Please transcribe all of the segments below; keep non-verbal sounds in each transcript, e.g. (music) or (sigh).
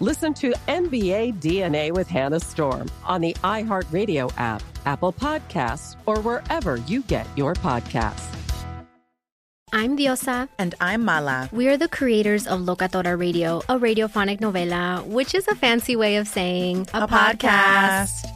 Listen to NBA DNA with Hannah Storm on the iHeartRadio app, Apple Podcasts, or wherever you get your podcasts. I'm Diosa. And I'm Mala. We are the creators of Locatora Radio, a radiophonic novela, which is a fancy way of saying a, a podcast. podcast.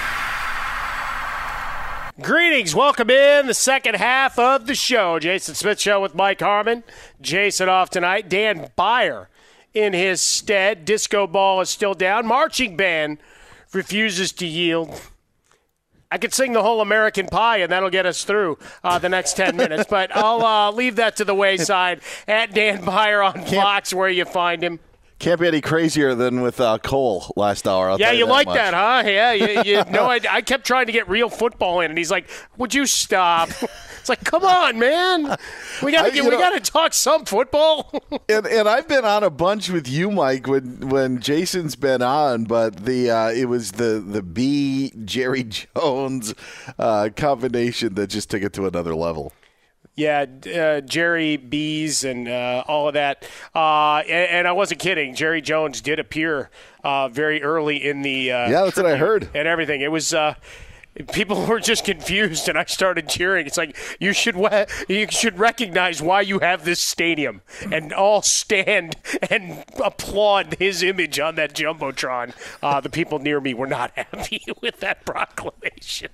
Greetings. Welcome in the second half of the show. Jason Smith Show with Mike Harmon. Jason off tonight. Dan Beyer in his stead. Disco ball is still down. Marching band refuses to yield. I could sing the whole American Pie, and that'll get us through uh, the next 10 minutes. But I'll uh, leave that to the wayside. At Dan Beyer on Fox, where you find him. Can't be any crazier than with uh, Cole last hour. I'll yeah, you, you that like much. that, huh? Yeah, you, you (laughs) know, I, I, kept trying to get real football in, and he's like, "Would you stop?" (laughs) It's like, come on, man, we got to we got to talk some football. (laughs) and, and I've been on a bunch with you, Mike, when when Jason's been on, but the uh, it was the the B Jerry Jones uh, combination that just took it to another level. Yeah, uh, Jerry Bees and uh, all of that. Uh, and, and, I wasn't kidding. Jerry Jones did appear uh, very early in the. Uh, yeah, that's what I heard. And everything. It was. Uh, people (laughs) were just confused and I started cheering. It's like you should you should recognize why you have this stadium and all stand and applaud his image on that jumbotron. Uh, the people near me were not (laughs) happy with that proclamation.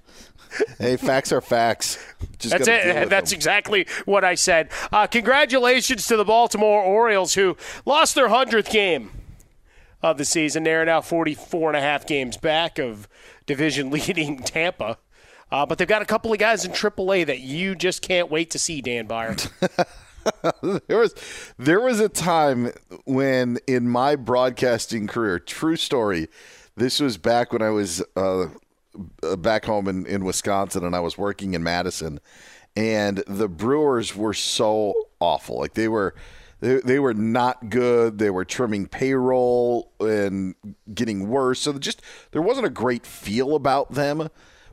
Hey, facts are facts. Just That's it. That's them. exactly what I said. Uh, congratulations to the Baltimore Orioles who lost their hundredth game of the season. They're now 44 and a half games back of division (laughs) leading Tampa. Uh, but they've got a couple of guys in AAA that you just can't wait to see, Dan Beyer. (laughs) there was there was a time when in my broadcasting career, true story. This was back when I was uh, Uh, back home in, in Wisconsin and I was working in Madison, and the Brewers were so awful. Like they were they, they were not good. They were trimming payroll and getting worse. So just there wasn't a great feel about them.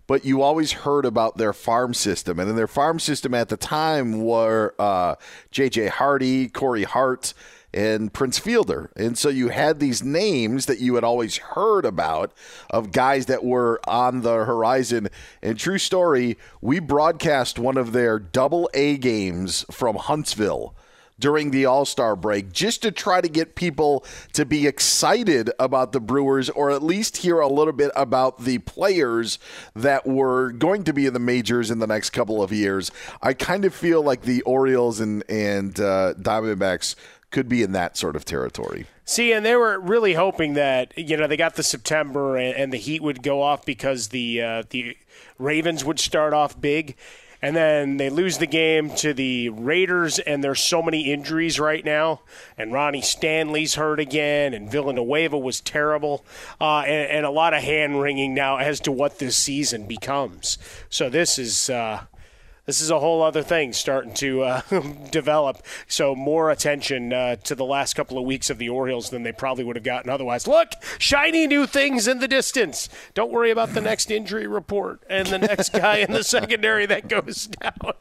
But you always heard about their farm system, and then their farm system at the time were uh, J.J. Hardy, Corey Hart, and Prince Fielder. And so you had these names that you had always heard about of guys that were on the horizon. And true story, we broadcast one of their double A games from Huntsville during the All Star break just to try to get people to be excited about the Brewers or at least hear a little bit about the players that were going to be in the majors in the next couple of years. I kind of feel like the Orioles and, and uh, Diamondbacks could be in that sort of territory. See, and they were really hoping that you know they got the September and, and the heat would go off because the uh, the Ravens would start off big and then they lose the game to the Raiders, and there's so many injuries right now. And Ronnie Stanley's hurt again, and Villanueva was terrible, uh, and, and, a lot of hand wringing now as to what this season becomes. So this is. Uh, this is a whole other thing starting to uh, (laughs) develop. So more attention uh, to the last couple of weeks of the Orioles than they probably would have gotten otherwise. Look, shiny new things in the distance. Don't worry about the next injury report and the next (laughs) guy in the secondary that goes (laughs) down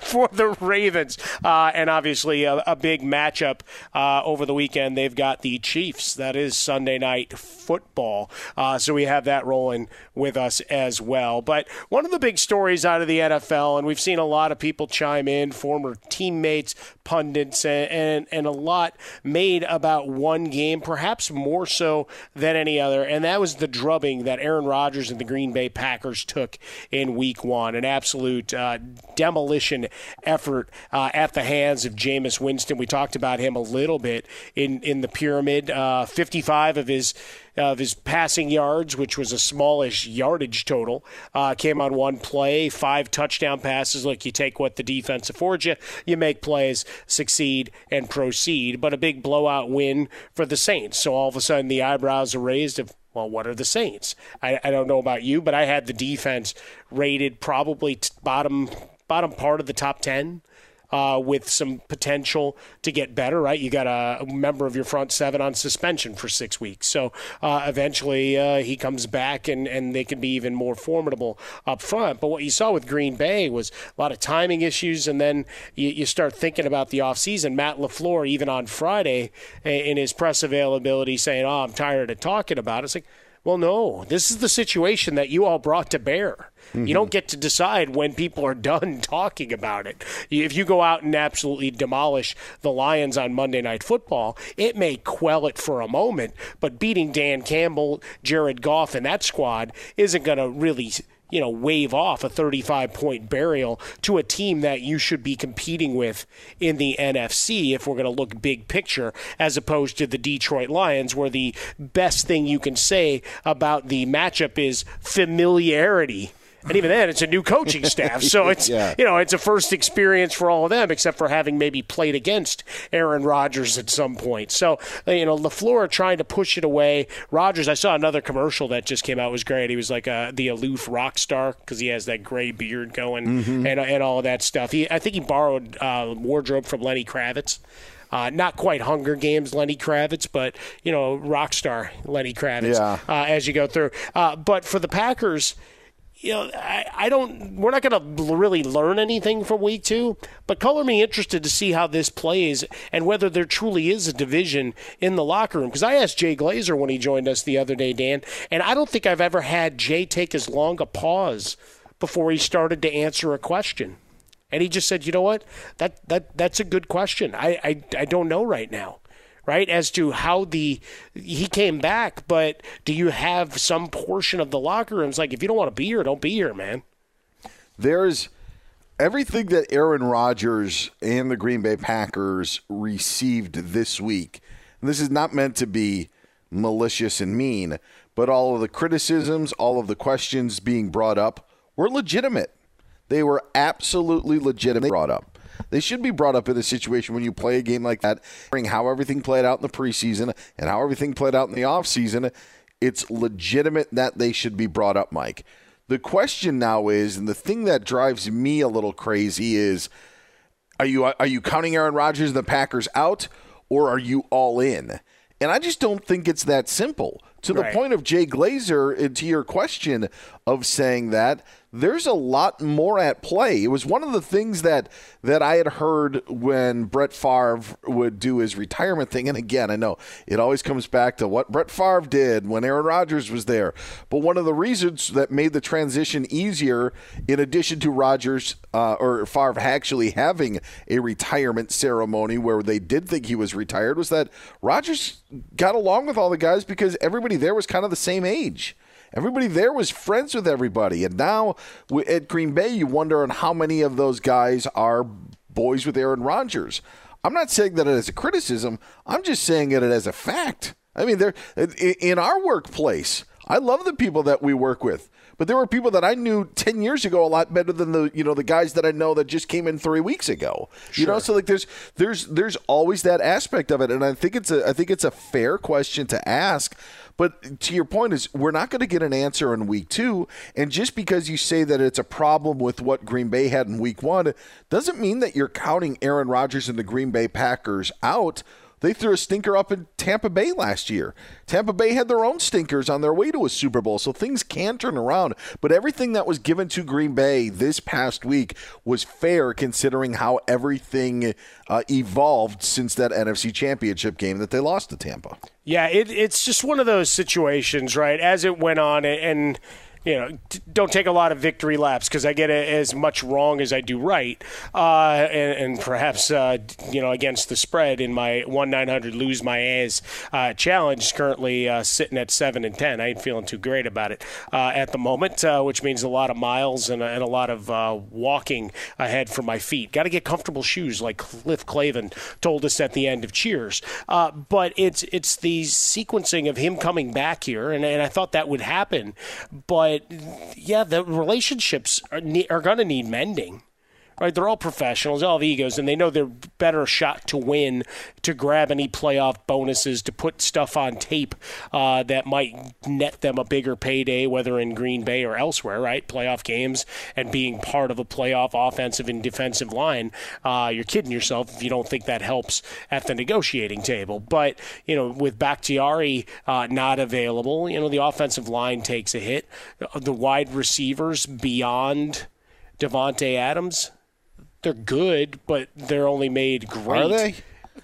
for the Ravens. Uh, and obviously a, a big matchup uh, over the weekend. They've got the Chiefs. That is Sunday night football. Uh, so we have that rolling with us as well. But one of the big stories out of the NFL, and we've seen a lot of people chime in, former teammates, pundits, and, and, and a lot made about one game, perhaps more so than any other, and that was the drubbing that Aaron Rodgers and the Green Bay Packers took in week one. An absolute uh, demolition effort uh, at the hands of Jameis Winston. We talked about him a little bit in, in the pyramid. Uh, 55 of his of his passing yards, which was a smallish yardage total, uh, came on one play, five touchdown passes. Look, you take what the defense affords you, you make plays, succeed, and proceed. But a big blowout win for the Saints. So all of a sudden the eyebrows are raised of well, what are the Saints? I, I, don't know about you, but I had the defense rated probably t- bottom bottom part of the top ten uh, with some potential to get better, right? You got a member of your front seven on suspension for six weeks. So uh, eventually uh, he comes back and, and they can be even more formidable up front. But what you saw with Green Bay was a lot of timing issues. And then you, you start thinking about the offseason. Matt LaFleur, even on Friday in his press availability, saying, Oh, I'm tired of talking about it. It's like, well, no, this is the situation that you all brought to bear. Mm-hmm. You don't get to decide when people are (laughs) done talking about it. If you go out and absolutely demolish the Lions on Monday Night Football, it may quell it for a moment, but beating Dan Campbell, Jared Goff, and that squad isn't going to really you know, wave off a 35 point burial to a team that you should be competing with in the NFC if we're going to look big picture, as opposed to the Detroit Lions, where the best thing you can say about the matchup is familiarity and even then, it's a new coaching (laughs) staff, so it's yeah. you know it's a first experience for all of them, except for having maybe played against Aaron Rodgers at some point. So you know, LaFleur trying to push it away. Rodgers, I saw another commercial that just came out was great. He was like a, the aloof rock star because he has that gray beard going mm-hmm. and and all of that stuff. He, I think he borrowed uh, wardrobe from Lenny Kravitz. Uh, not quite Hunger Games Lenny Kravitz, but you know rock star Lenny Kravitz yeah. uh, as you go through. Uh, but for the Packers, you know, I, I don't. We're not going to really learn anything from week two, but color me interested to see how this plays and whether there truly is a division in the locker room. Because I asked Jay Glazer when he joined us the other day, Dan, and I don't think I've ever had Jay take as long a pause before he started to answer a question. And he just said, "You know what? That that that's a good question. I I, I don't know right now." Right? As to how the he came back, but do you have some portion of the locker rooms like if you don't want to be here, don't be here, man? There's everything that Aaron Rodgers and the Green Bay Packers received this week. This is not meant to be malicious and mean, but all of the criticisms, all of the questions being brought up were legitimate. They were absolutely legitimate brought up. They should be brought up in a situation when you play a game like that, how everything played out in the preseason and how everything played out in the offseason. It's legitimate that they should be brought up, Mike. The question now is, and the thing that drives me a little crazy is, are you are you counting Aaron Rodgers and the Packers out, or are you all in? And I just don't think it's that simple. To the point of Jay Glazer, and to your question of saying that, there's a lot more at play. It was one of the things that that I had heard when Brett Favre would do his retirement thing. And again, I know it always comes back to what Brett Favre did when Aaron Rodgers was there. But one of the reasons that made the transition easier, in addition to Rodgers uh, or Favre actually having a retirement ceremony where they did think he was retired, was that Rodgers got along with all the guys because everybody there was kind of the same age. Everybody there was friends with everybody. And now at Green Bay, you wonder on how many of those guys are boys with Aaron Rodgers. I'm not saying that as a criticism. I'm just saying it as a fact. I mean, they're in our workplace. I love the people that we work with. But there were people that I knew ten years ago a lot better than the you know the guys that I know that just came in three weeks ago. Sure. You know, so like there's there's there's always that aspect of it, and I think it's a I think it's a fair question to ask. But to your point is we're not going to get an answer in week two. And just because you say that it's a problem with what Green Bay had in week one, doesn't mean that you're counting Aaron Rodgers and the Green Bay Packers out. They threw a stinker up in Tampa Bay last year. Tampa Bay had their own stinkers on their way to a Super Bowl, so things can turn around. But everything that was given to Green Bay this past week was fair considering how everything uh, evolved since that NFC Championship game that they lost to Tampa. Yeah, it, it's just one of those situations, right? As it went on, and you know, don't take a lot of victory laps because I get as much wrong as I do right, uh, and, and, perhaps uh, you know against the spread in my one nine hundred lose my ass uh, challenge. Currently uh, sitting at seven and ten. I ain't feeling too great about it uh, at the moment, uh, which means a lot of miles and, and a lot of walking ahead for my feet. Got to get comfortable shoes, like Cliff Clavin told us at the end of Cheers. but it's it's the sequencing of him coming back here, and, and I thought that would happen, but yeah, the relationships are, are going to need mending right? They're all professionals, all have egos, and they know they're better shot to win, to grab any playoff bonuses, to put stuff on tape uh, that might net them a bigger payday, whether in Green Bay or elsewhere, right? Playoff games and being part of a playoff offensive and defensive line. Uh, you're kidding yourself if you don't think that helps at the negotiating table. But, you know, with Bakhtiari uh, not available, you know, the offensive line takes a hit. The wide receivers beyond Davante Adams, they're good, but they're only made great. Are they?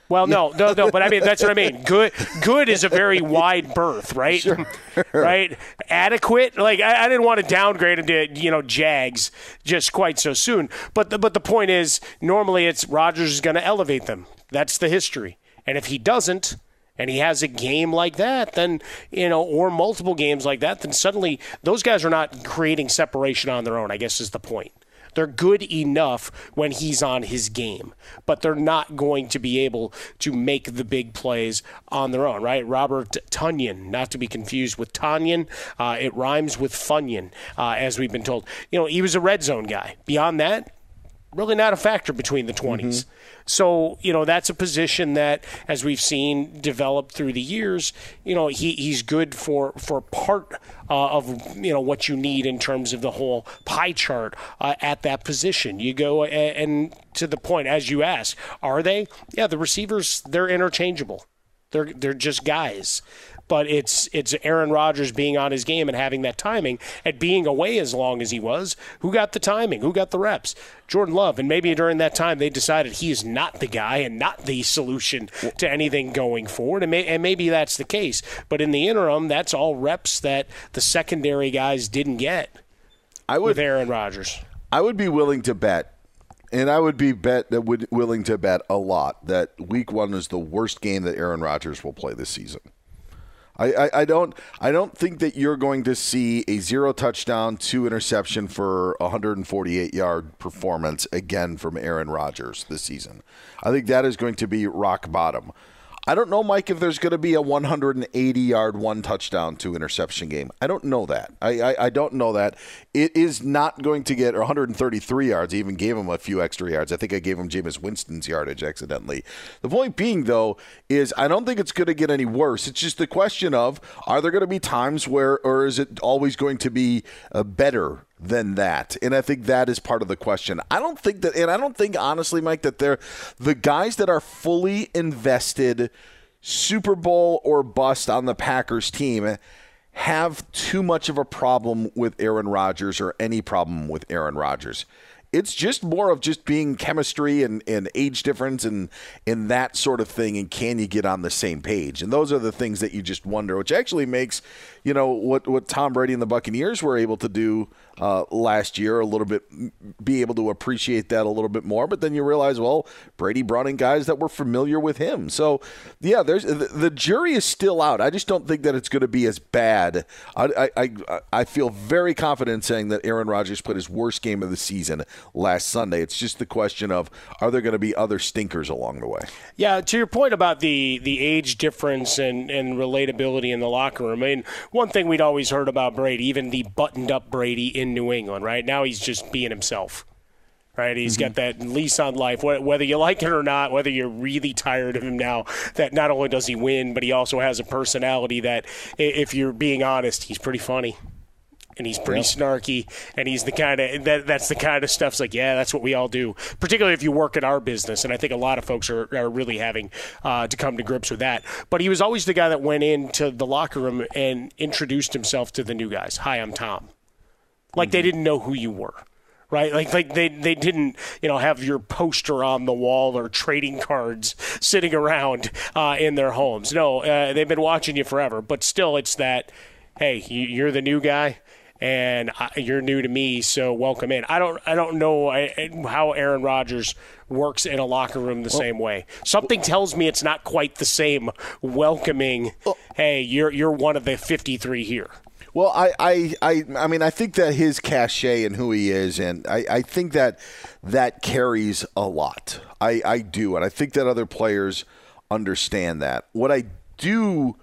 Well, no, no, no, but I mean that's what I mean. Good, good is a very wide berth, right? Sure. (laughs) right? Adequate. Like I, I, didn't want to downgrade him to you know Jags just quite so soon. But the, but the point is, normally it's Rodgers is going to elevate them. That's the history. And if he doesn't, and he has a game like that, then you know, or multiple games like that, then suddenly those guys are not creating separation on their own. I guess is the point. They're good enough when he's on his game, but they're not going to be able to make the big plays on their own, right? Robert Tonyan, not to be confused with Tanyan. Uh, it rhymes with Funyon, uh, as we've been told. You know, he was a red zone guy. Beyond that, really not a factor between the 20s. Mm-hmm. So, you know, that's a position that, as we've seen develop through the years, you know, he, he's good for, for part uh, of, you know, what you need in terms of the whole pie chart uh, at that position. You go and, and to the point, as you ask, are they? Yeah, the receivers, they're interchangeable. They're they're just guys. But it's it's Aaron Rodgers being on his game and having that timing and being away as long as he was. Who got the timing? Who got the reps? Jordan Love. And maybe during that time they decided he is not the guy and not the solution to anything going forward. And, may, and maybe that's the case. But in the interim, that's all reps that the secondary guys didn't get. I would with Aaron Rodgers. I would be willing to bet, and I would be bet that would willing to bet a lot that Week One is the worst game that Aaron Rodgers will play this season. I, I, I, don't I don't think that you're going to see a zero touchdown, two interception for 148 yard performance again from Aaron Rodgers this season. I think that is going to be rock bottom. I don't know, Mike, if there's going to be a 180 yard, one touchdown, two interception game. I don't know that. I, I, I, don't know that. It is not going to get 133 yards. I even gave him a few extra yards. I think I gave him Jameis Winston's yardage accidentally. The point being, though, is I don't think it's going to get any worse. It's just the question of are there going to be times where, or is it always going to be uh, better than that. And I think that is part of the question. I don't think that, and I don't think honestly, Mike, that they're the guys that are fully invested Super Bowl or bust on the Packers team have too much of a problem with Aaron Rodgers or any problem with Aaron Rodgers it's just more of just being chemistry and, and age difference and and that sort of thing and can you get on the same page and those are the things that you just wonder which actually makes you know what what Tom Brady and the Buccaneers were able to do uh, last year a little bit be able to appreciate that a little bit more. But then you realize well Brady brought in guys that were familiar with him. So yeah there's the, the jury is still out. I just don't think that it's going to be as bad. I, I I I feel very confident saying that Aaron Rodgers played his worst game of the season last Sunday. It's just the question of are there going to be other stinkers along the way? Yeah to your point about the the age difference and and relatability in the locker room I mean one thing we'd always heard about Brady, even the buttoned up Brady in New England, right? Now he's just being himself. Right, he's mm-hmm. got that lease on life. Whether you like it or not, whether you're really tired of him now, that not only does he win, but he also has a personality that, if you're being honest, he's pretty funny and he's pretty snarky and he's the kind of that that's the kind of stuff's like yeah that's what we all do particularly if you work in our business and i think a lot of folks are, are really having uh, to come to grips with that but he was always the guy that went into the locker room and introduced himself to the new guys hi i'm tom like mm-hmm. they didn't know who you were right? Like like they they didn't you know have your poster on the wall or trading cards sitting around uh, in their homes. No, uh, they've been watching you forever. But still, it's that hey, you're the new guy and you're new to me, so welcome in. I don't I don't know how Aaron Rodgers works in a locker room the well, same way. Something tells me it's not quite the same welcoming. Well, hey, you're you're one of the 53 here. Well, I, I, I, I mean, I think that his cachet and who he is, and I, I think that that carries a lot. I, I do, and I think that other players understand that. What I do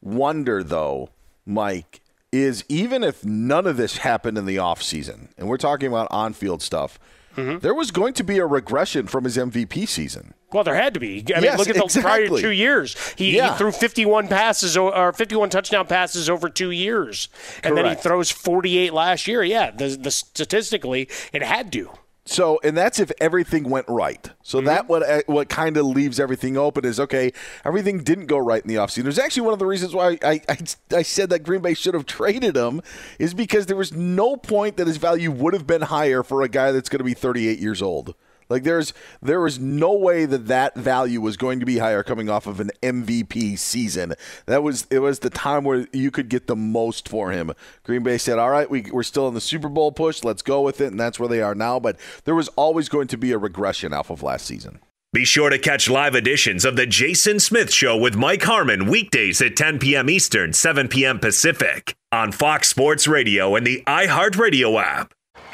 wonder, though, Mike, is even if none of this happened in the offseason, and we're talking about on field stuff, mm-hmm. there was going to be a regression from his MVP season. Well, there had to be. I mean, yes, look at the exactly. prior two years. He, yeah. he, threw 51 passes or 51 touchdown passes over two years, and Correct. then he throws 48 last year. Yeah, the, the statistically, it had to. So, and that's if everything went right. So mm-hmm. that what uh, what kind of leaves everything open is okay. Everything didn't go right in the offseason. There's actually one of the reasons why I, I I said that Green Bay should have traded him is because there was no point that his value would have been higher for a guy that's going to be 38 years old. Like there's there was no way that that value was going to be higher coming off of an MVP season. That was it was the time where you could get the most for him. Green Bay said, "All right, we, we're still in the Super Bowl push. Let's go with it," and that's where they are now. But there was always going to be a regression off of last season. Be sure to catch live editions of the Jason Smith Show with Mike Harmon weekdays at 10 p.m. Eastern, 7 p.m. Pacific on Fox Sports Radio and the iHeartRadio app.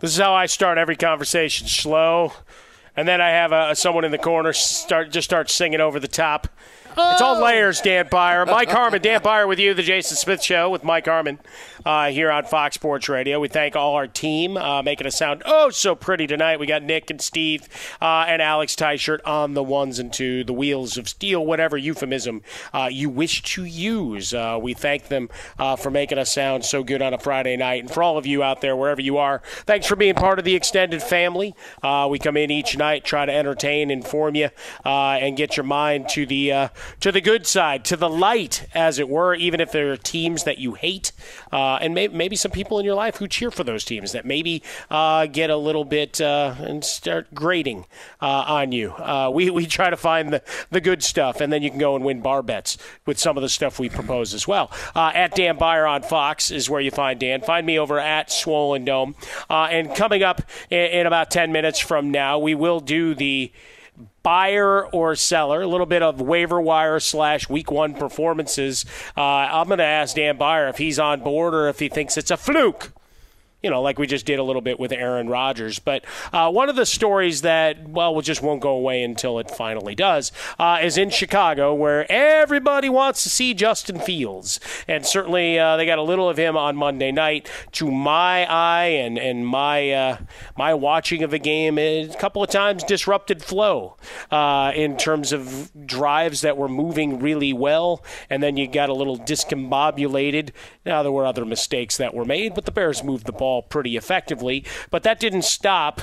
This is how I start every conversation, slow, and then I have a, someone in the corner start just start singing over the top. It's all layers, Dan Beyer. Mike Harmon, Dan Beyer with you, the Jason Smith Show with Mike Harmon uh, here on Fox Sports Radio. We thank all our team uh, making us sound oh so pretty tonight. We got Nick and Steve uh, and Alex Tyshirt on the ones and two, the wheels of steel, whatever euphemism uh, you wish to use. Uh, we thank them uh, for making us sound so good on a Friday night. And for all of you out there, wherever you are, thanks for being part of the extended family. we come in each night, try to entertain, inform you, and get your mind to the to the good side, to the light, as it were, even if there are teams that you hate, uh, and may- maybe some people in your life who cheer for those teams that maybe uh, get a little bit uh, and start grading uh, on you. Uh, we, we try to find the, the good stuff, and then you can go and win bar bets with some of the stuff we propose as well. At Dan Beyer on Fox is where you find Dan. Find me over at Swollen Dome. and coming up in, in about 10 minutes from now, we will do the buyer or seller, a little bit of waiver wire slash week one performances. Uh, I'm going to ask Dan Beyer if he's on board or if he thinks it's a fluke you know, like we just did a little bit with Aaron Rodgers. But uh, one of the stories that, well, will just won't go away until it finally does, uh, is in Chicago, where everybody wants to see Justin Fields. And certainly uh, they got a little of him on Monday night. To my eye and, and my, uh, my watching of the game, a couple of times disrupted flow uh, in terms of drives that were moving really well. And then you got a little discombobulated. Now, there were other mistakes that were made, but the Bears moved the ball ball pretty effectively. But that didn't stop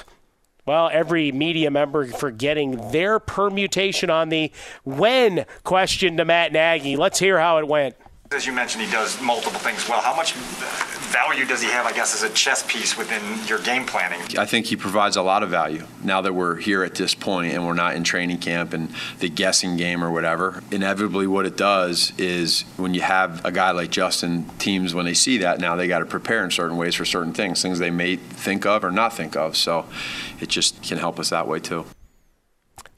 Well, every media member for getting their permutation on the when question to Matt Nagy. Let's hear how it went. As you mentioned, he does multiple things well. How much value does he have, I guess, as a chess piece within your game planning? I think he provides a lot of value now that we're here at this point and we're not in training camp and the guessing game or whatever. Inevitably, what it does is when you have a guy like Justin, teams, when they see that now, they got to prepare in certain ways for certain things, things they may think of or not think of. So it just can help us that way, too.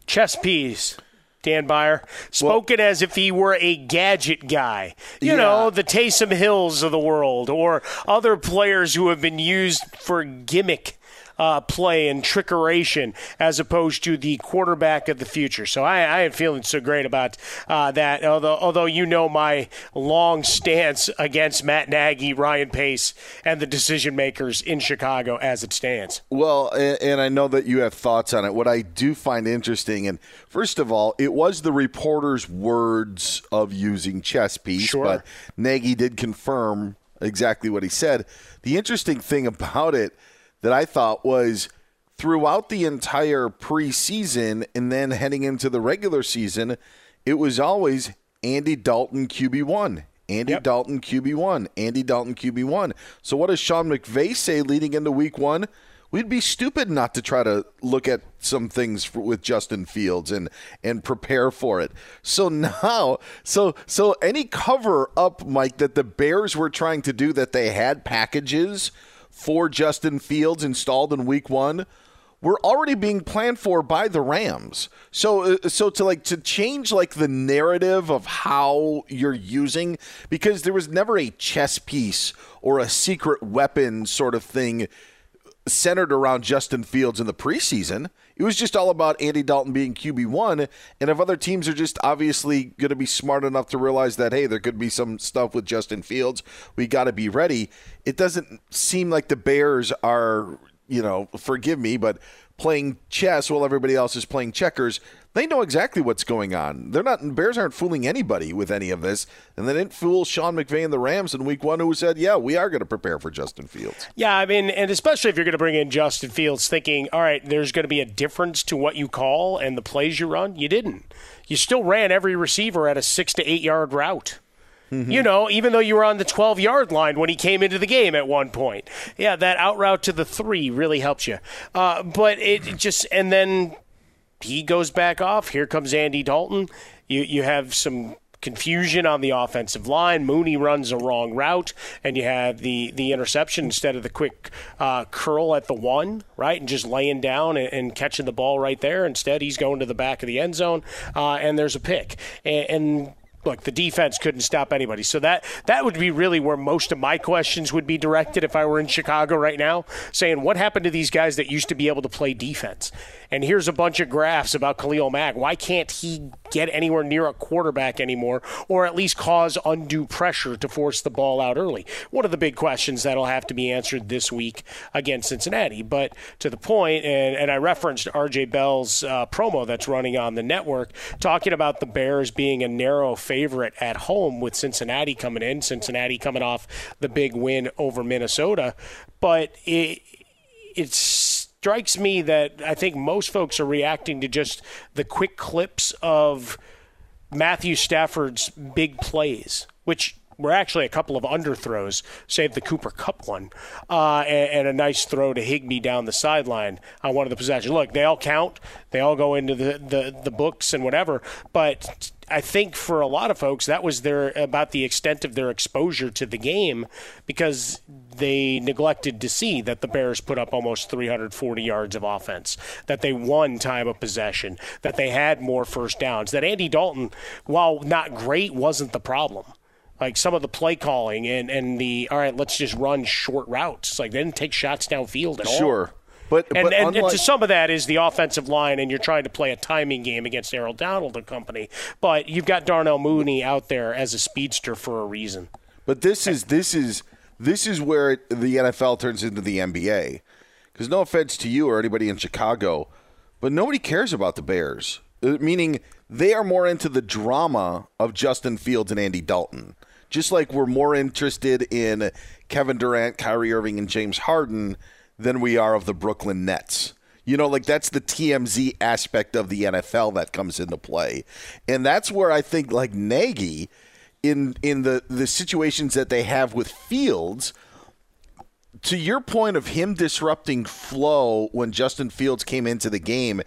Chess piece. Dan Beyer, spoken well, as if he were a gadget guy. You yeah. know, the Taysom Hills of the world, or other players who have been used for gimmick uh, play and trickeration as opposed to the quarterback of the future. So I, I am feeling so great about uh, that. Although, although you know my long stance against Matt Nagy, Ryan Pace, and the decision makers in Chicago as it stands. Well, and, and I know that you have thoughts on it. What I do find interesting, and first of all, it was the reporter's words of using chess piece, sure. but Nagy did confirm exactly what he said. The interesting thing about it that I thought was throughout the entire preseason and then heading into the regular season, it was always Andy Dalton QB1. Andy yep. Dalton QB1. Andy Dalton QB1. So what does Sean McVay say leading into week one? We'd be stupid not to try to look at some things for, with Justin Fields and and prepare for it. So now, so so any cover up, Mike, that the Bears were trying to do that they had packages – for Justin Fields installed in week one were already being planned for by the Rams. So uh, so to like to change like the narrative of how you're using because there was never a chess piece or a secret weapon sort of thing centered around Justin Fields in the preseason. It was just all about Andy Dalton being QB1. And if other teams are just obviously going to be smart enough to realize that, hey, there could be some stuff with Justin Fields, we got to be ready. It doesn't seem like the Bears are, you know, forgive me, but playing chess while everybody else is playing checkers. They know exactly what's going on. They're not Bears aren't fooling anybody with any of this, and they didn't fool Sean McVay and the Rams in Week One, who said, "Yeah, we are going to prepare for Justin Fields." Yeah, I mean, and especially if you're going to bring in Justin Fields, thinking, "All right, there's going to be a difference to what you call and the plays you run." You didn't. You still ran every receiver at a six to eight yard route. Mm-hmm. You know, even though you were on the 12 yard line when he came into the game at one point. Yeah, that out route to the three really helps you. Uh, but it just, and then he goes back off. Here comes Andy Dalton. You, you have some confusion on the offensive line. Mooney runs a wrong route, and you have the, the interception instead of the quick uh, curl at the one, right, and just laying down and, and, catching the ball right there. Instead, he's going to the back of the end zone, uh, and there's a pick. And, and look, the defense couldn't stop anybody. So that that would be really where most of my questions would be directed if I were in Chicago right now, saying what happened to these guys that used to be able to play defense? And here's a bunch of graphs about Khalil Mack. Why can't he get anywhere near a quarterback anymore, or at least cause undue pressure to force the ball out early? One of the big questions that'll have to be answered this week against Cincinnati. But to the point, and, and I referenced RJ Bell's uh, promo that's running on the network, talking about the Bears being a narrow favorite at home with Cincinnati coming in, Cincinnati coming off the big win over Minnesota. But it, it's strikes me that I think most folks are reacting to just the quick clips of Matthew Stafford's big plays, which were actually a couple of underthrows, save the Cooper Kupp one, uh, and, and, a nice throw to Higbee down the sideline on one of the possessions. Look, they all count, they all go into the, the, the books and whatever, but I think for a lot of folks that was their about the extent of their exposure to the game because they neglected to see that the Bears put up almost 340 yards of offense, that they won time of possession, that they had more first downs, that Andy Dalton, while not great, wasn't the problem like some of the play calling and, and the all right, let's just run short routes. Like they didn't take shots downfield at sure. all. Sure. But, and, but and, unlike- and, to some of that is the offensive line, and you're trying to play a timing game against Aaron Donald and company. But you've got Darnell Mooney out there as a speedster for a reason. But this is this is this is where the NFL turns into the NBA. Because no offense to you or anybody in Chicago, but nobody cares about the Bears. Uh, meaning they are more into the drama of Justin Fields and Andy Dalton. Just like we're more interested in Kevin Durant, Kyrie Irving, and James Harden than we are of the Brooklyn Nets. You know, like that's the TMZ aspect of the NFL that comes into play. And that's where I think like Nagy in in the the situations that they have with Fields to your point of him disrupting flow when Justin Fields came into the game,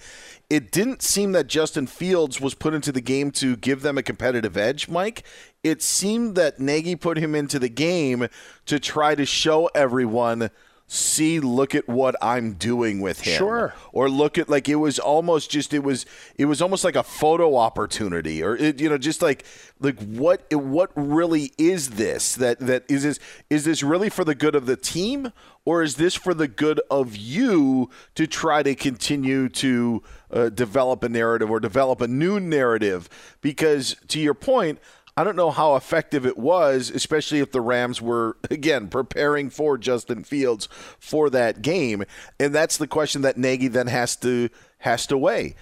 it didn't seem that Justin Fields was put into the game to give them a competitive edge, Mike. It seemed that Nagy put him into the game to try to show everyone see look at what I'm doing with him. Sure. Or look at like it was almost just it was it was almost like a photo opportunity or it, you know just like like what what really is this that that is this is this really for the good of the team or is this for the good of you to try to continue to uh, develop a narrative or develop a new narrative because to your point I don't know how effective it was, especially if the Rams were, (laughs) again, preparing for Justin Fields for that game. And that's the question that Nagy then has to has to weigh.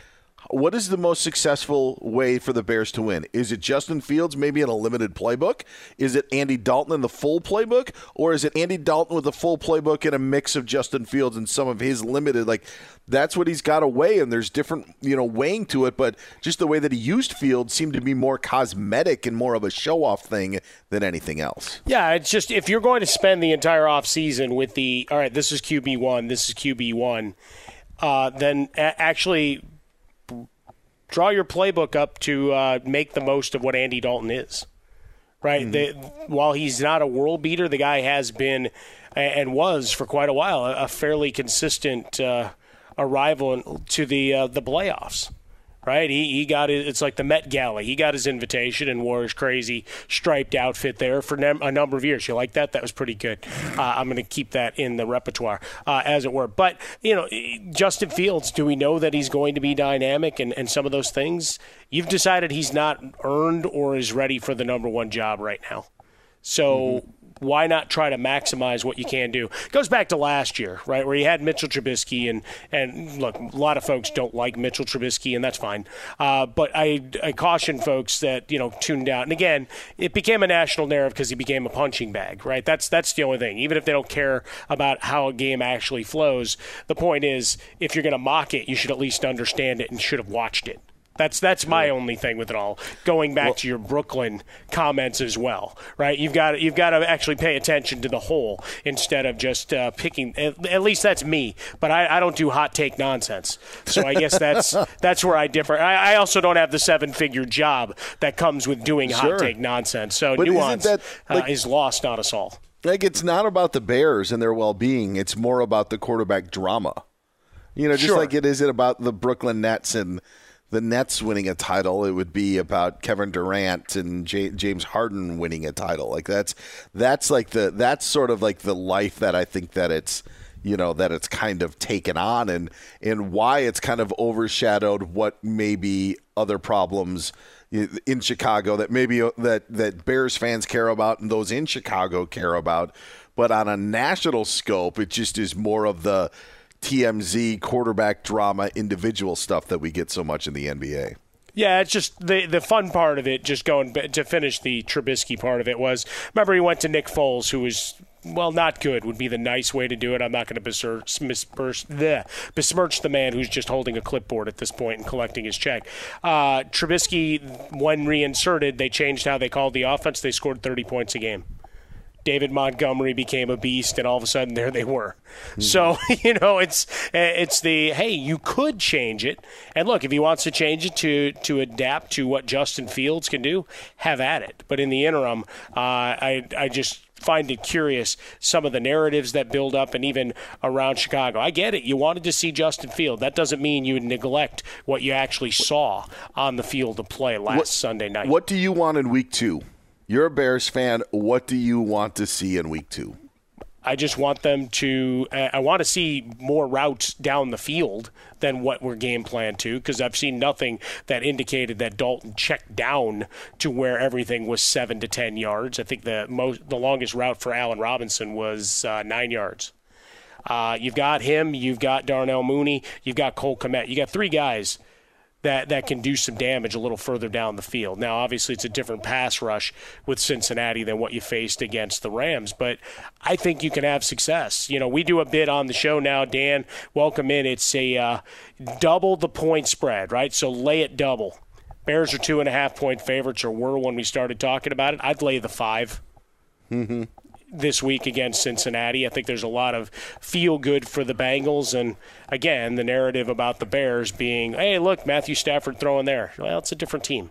What is the most successful way for the Bears to win? Is it Justin Fields maybe in a limited playbook? Is it Andy Dalton in the full playbook? Or is it Andy Dalton with a full playbook and a mix of Justin Fields and some of his limited? Like, that's what he's got weigh, and there's different, you know, weighing to it. But just the way that he used Fields seemed to be more cosmetic and more of a show off thing than anything else. Yeah, it's just if you're going to spend the entire offseason with the, all right, this is QB1, this is QB1, uh, then actually draw your playbook up to uh, make the most of what Andy Dalton is. Right. Mm-hmm. The, while he's not a world beater, the guy has been and was for quite a while a fairly consistent uh, arrival to the uh, the playoffs right? He, he got it. It's like the Met Gala. He got his invitation and wore his crazy striped outfit there for a number of years. You like that? That was pretty good. Uh, I'm going to keep that in the repertoire, uh, as it were. But, you know, Justin Fields, do we know that he's going to be dynamic and, and some of those things? You've decided he's not earned or is ready for the number one job right now. So mm-hmm why not try to maximize what you can do? Goes back to last year, right, where you had Mitchell Trubisky, and and look, a lot of folks don't like Mitchell Trubisky, and that's fine. Uh, but I, I caution folks that you know tuned out. And again, it became a national narrative because he became a punching bag, right? That's that's the only thing. Even if they don't care about how a game actually flows, the point is, if you're going to mock it, you should at least understand it and should have watched it. That's that's my only thing with it all. Going back well, to your Brooklyn comments as well, right? You've got you've got to actually pay attention to the whole instead of just uh, picking. At, at, least that's me, but I, I, don't do hot take nonsense. So I guess that's (laughs) that's where I differ. I, I, also don't have the seven figure job that comes with doing sure. hot take nonsense. So but nuance that, like, uh, is lost on us all. Like it's not about the Bears and their well being. It's more about the quarterback drama. You know, just sure. like it is it about the Brooklyn Nets and the Nets winning a title, it would be about Kevin Durant and J- James Harden winning a title. Like that's that's like the that's sort of like the life that I think that it's you know that it's kind of taken on and and why it's kind of overshadowed what maybe other problems in Chicago that maybe uh, that that Bears fans care about and those in Chicago care about but on a national scope it just is more of the TMZ quarterback drama individual stuff that we get so much in the NBA. Yeah, it's just the the fun part of it. Just going to finish the Trubisky part of it was remember he went to Nick Foles, who was well not good would be the nice way to do it. I'm not going to besmirch, the, besmirch the man who's just holding a clipboard at this point and collecting his check. Uh, Trubisky, when reinserted, they changed how they called the offense. They scored 30 points a game. David Montgomery became a beast, and all of a sudden there they were. Mm-hmm. So (laughs) you know, it's it's the hey, you could change it, and look, if he wants to change it to to adapt to what Justin Fields can do, have at it. But in the interim, uh, I I just find it curious some of the narratives that build up and even around Chicago. I get it. You wanted to see Justin Field. That doesn't mean you neglect what you actually saw on the field of play last what, Sunday night. What do you want in week two? You're a Bears fan. What do you want to see in week two? I just want them to. I want to see more routes down the field than what we're game planned to, because I've seen nothing that indicated that Dalton checked down to where everything was seven to ten yards. I think the most, the longest route for Allen Robinson was uh, nine yards. Uh, you've got him. You've got Darnell Mooney. You've got Cole Kmet. You got three guys that, that can do some damage a little further down the field. Now, obviously, it's a different pass rush with Cincinnati than what you faced against the Rams, but I think you can have success. You know, we do a bit on the show now, Dan. Welcome in. It's a uh, double the point spread, right? So lay it double. Bears are two and a half point favorites, or were when we started talking about it. I'd lay the 5 Mm-hmm. This week against Cincinnati. I think there's a lot of feel good for the Bengals. And again, the narrative about the Bears being, hey, look, Matthew Stafford throwing there. Well, it's a different team.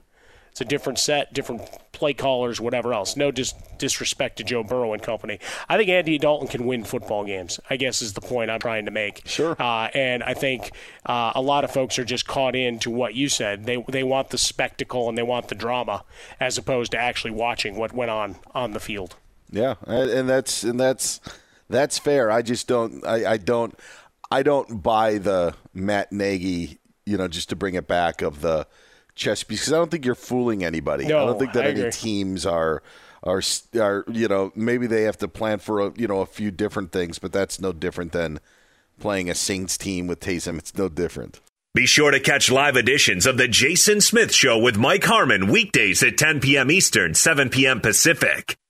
It's a different set, different play callers, whatever else. No dis- disrespect to Joe Burrow and company. I think Andy Dalton can win football games. I guess is the point I'm trying to make. Sure. Uh, and I think uh, a lot of folks are just caught into what you said. They they want the spectacle and they want the drama, as opposed to actually watching what went on on the field. Yeah, and and that's and that's that's fair. I just don't. I, I don't. I don't buy the Matt Nagy. You know, just to bring it back of the chess piece because I don't think you're fooling anybody. No, I don't think that I any agree. teams are are are you know maybe they have to plan for a, you know a few different things, but that's no different than playing a Saints team with Taysom. It's no different. Be sure to catch live editions of The Jason Smith Show with Mike Harmon weekdays at 10 p.m. Eastern, 7 p.m. Pacific.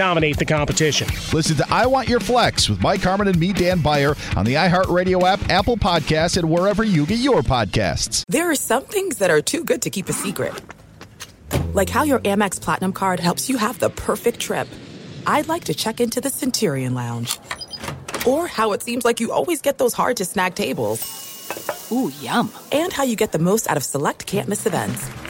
dominate the competition. Listen to I Want Your Flex with Mike Harmon and me, Dan Beyer, on the iHeartRadio app, Apple Podcasts, and wherever you get your podcasts. There are some things that are too good to keep a secret. Like how your Amex Platinum card helps you have the perfect trip. I'd like to check into the Centurion Lounge. Or how it seems like you always get those hard to snag tables. Ooh, yum. And how you get the most out of select can't miss events.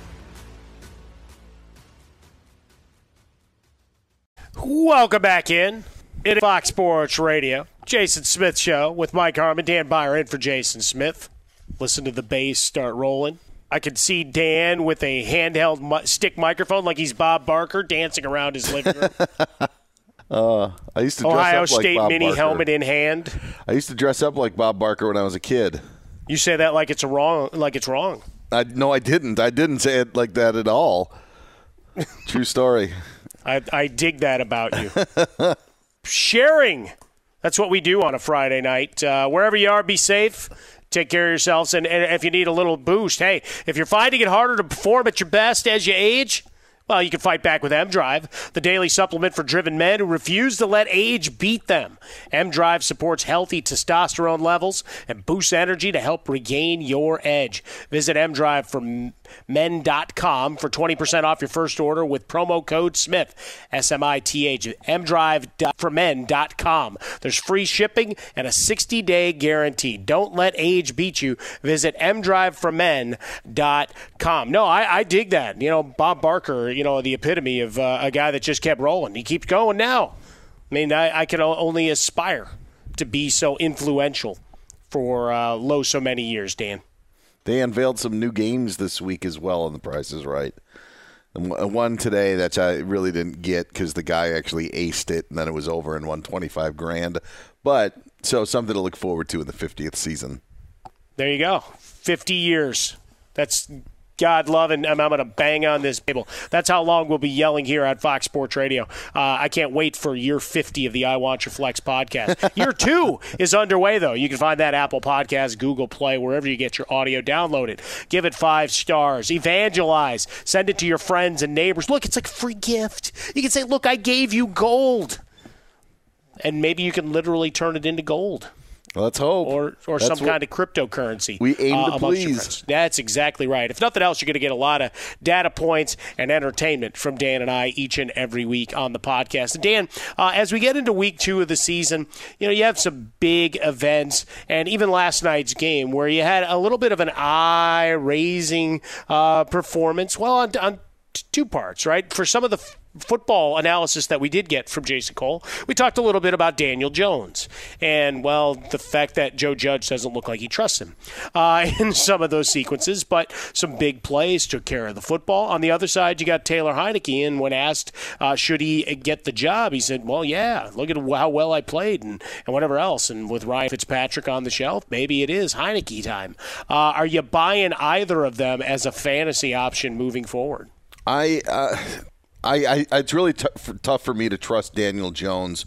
Welcome back in. It is Fox Sports Radio. Jason Smith Show with Mike Harmon, Dan Beyer in for Jason Smith. Listen to the bass start rolling. I can see Dan with a handheld stick microphone like he's Bob Barker dancing around his living room. (laughs) Uh, I used to dress Ohio up like State Bob mini Barker. helmet in hand. I used to dress up like Bob Barker when I was a kid. You say that like it's wrong, like it's wrong. I no, I didn't. I didn't say it like that at all. True story. I, I dig that about you. (laughs) Sharing. That's what we do on a Friday night. Uh, wherever you are, be safe. Take care of yourselves. And, and if you need a little boost, hey, if you're finding it harder to perform at your best as you age, well, you can fight back with M Drive, the daily supplement for driven men who refuse to let age beat them. M Drive supports healthy testosterone levels and boosts energy to help regain your edge. Visit M Drive for men.com for 20% off your first order with promo code SMITH, S M I T H, mdrive4men.com. There's free shipping and a 60 day guarantee. Don't let age beat you. Visit mdrive4men.com. No, I, I dig that. You know, Bob Barker, you know, the epitome of uh, a guy that just kept rolling. He keeps going now. I mean, I, I can only aspire to be so influential for uh, low so many years, Dan. They unveiled some new games this week as well on The Price is Right. One today that I really didn't get because the guy actually aced it and then it was over and won 25 grand. But so something to look forward to in the 50th season. There you go. 50 years. That's God love, and I'm going to bang on this table. That's how long we'll be yelling here at Fox Sports Radio. Uh, I can't wait for year 50 of the I Want Your Flex podcast. (laughs) year two is underway, though. You can find that Apple Podcast, Google Play, wherever you get your audio. Download it. Give it five stars. Evangelize. Send it to your friends and neighbors. Look, it's like a free gift. You can say, Look, I gave you gold. And maybe you can literally turn it into gold Let's hope. or or That's some kind of cryptocurrency. We aim uh, to please. That's exactly right. If nothing else, you're going to get a lot of data points and entertainment from Dan and I each and every week on the podcast. And Dan, uh, as we get into week two of the season, you know you have some big events, and even last night's game where you had a little bit of an eye-raising uh, performance. Well, on, on two parts, right? For some of the football analysis that we did get from Jason Cole, we talked a little bit about Daniel Jones and, well, the fact that Joe Judge doesn't look like he trusts him uh, (laughs) in some of those sequences, but some big plays took care of the football. On the other side, you got Taylor Heinicke, and when asked, uh, should he get the job, he said, well, yeah, look at how well I played and, and whatever else. And with Ryan Fitzpatrick on the shelf, maybe it is Heinicke time. Uh, are you buying either of them as a fantasy option moving forward? I, uh, I, I, it's really t- f- tough for me to trust Daniel Jones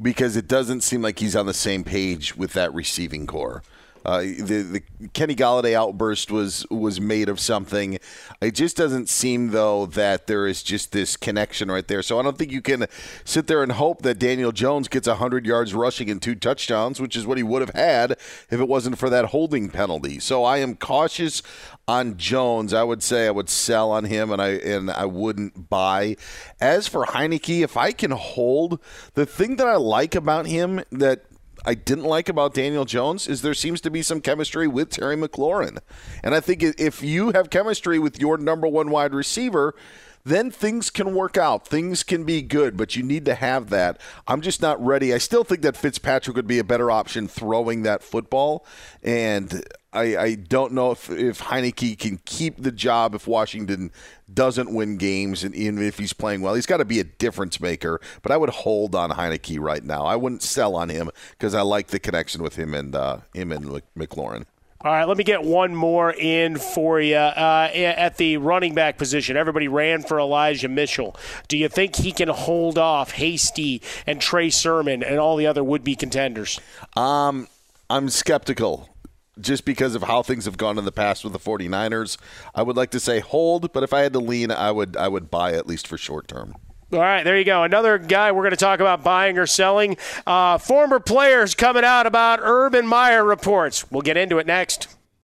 because it doesn't seem like he's on the same page with that receiving corps. Uh, the, the Kenny Golladay outburst was was made of something. It just doesn't seem though that there is just this connection right there. So I don't think you can sit there and hope that Daniel Jones gets hundred yards rushing and two touchdowns, which is what he would have had if it wasn't for that holding penalty. So I am cautious on Jones. I would say I would sell on him, and I and I wouldn't buy. As for Heinicke, if I can hold the thing that I like about him that I didn't like about Daniel Jones is there seems to be some chemistry with Terry McLaurin. And I think if you have chemistry with your number one wide receiver, then things can work out. Things can be good, but you need to have that. I'm just not ready. I still think that Fitzpatrick would be a better option throwing that football. And I, I don't know if, if Heinicke can keep the job if Washington doesn't win games, and even if he's playing well, he's got to be a difference maker. But I would hold on Heinicke right now. I wouldn't sell on him because I like the connection with him and uh, him and McLaurin. All right, let me get one more in for you. Uh, at the running back position, everybody ran for Elijah Mitchell. Do you think he can hold off Hasty and Trey Sermon and all the other would be contenders? Um, I'm skeptical just because of how things have gone in the past with the 49ers. I would like to say hold, but if I had to lean, I would I would buy at least for short term. All right, there you go. Another guy we're going to talk about buying or selling. Uh, former players coming out about Urban Meyer reports. We'll get into it next.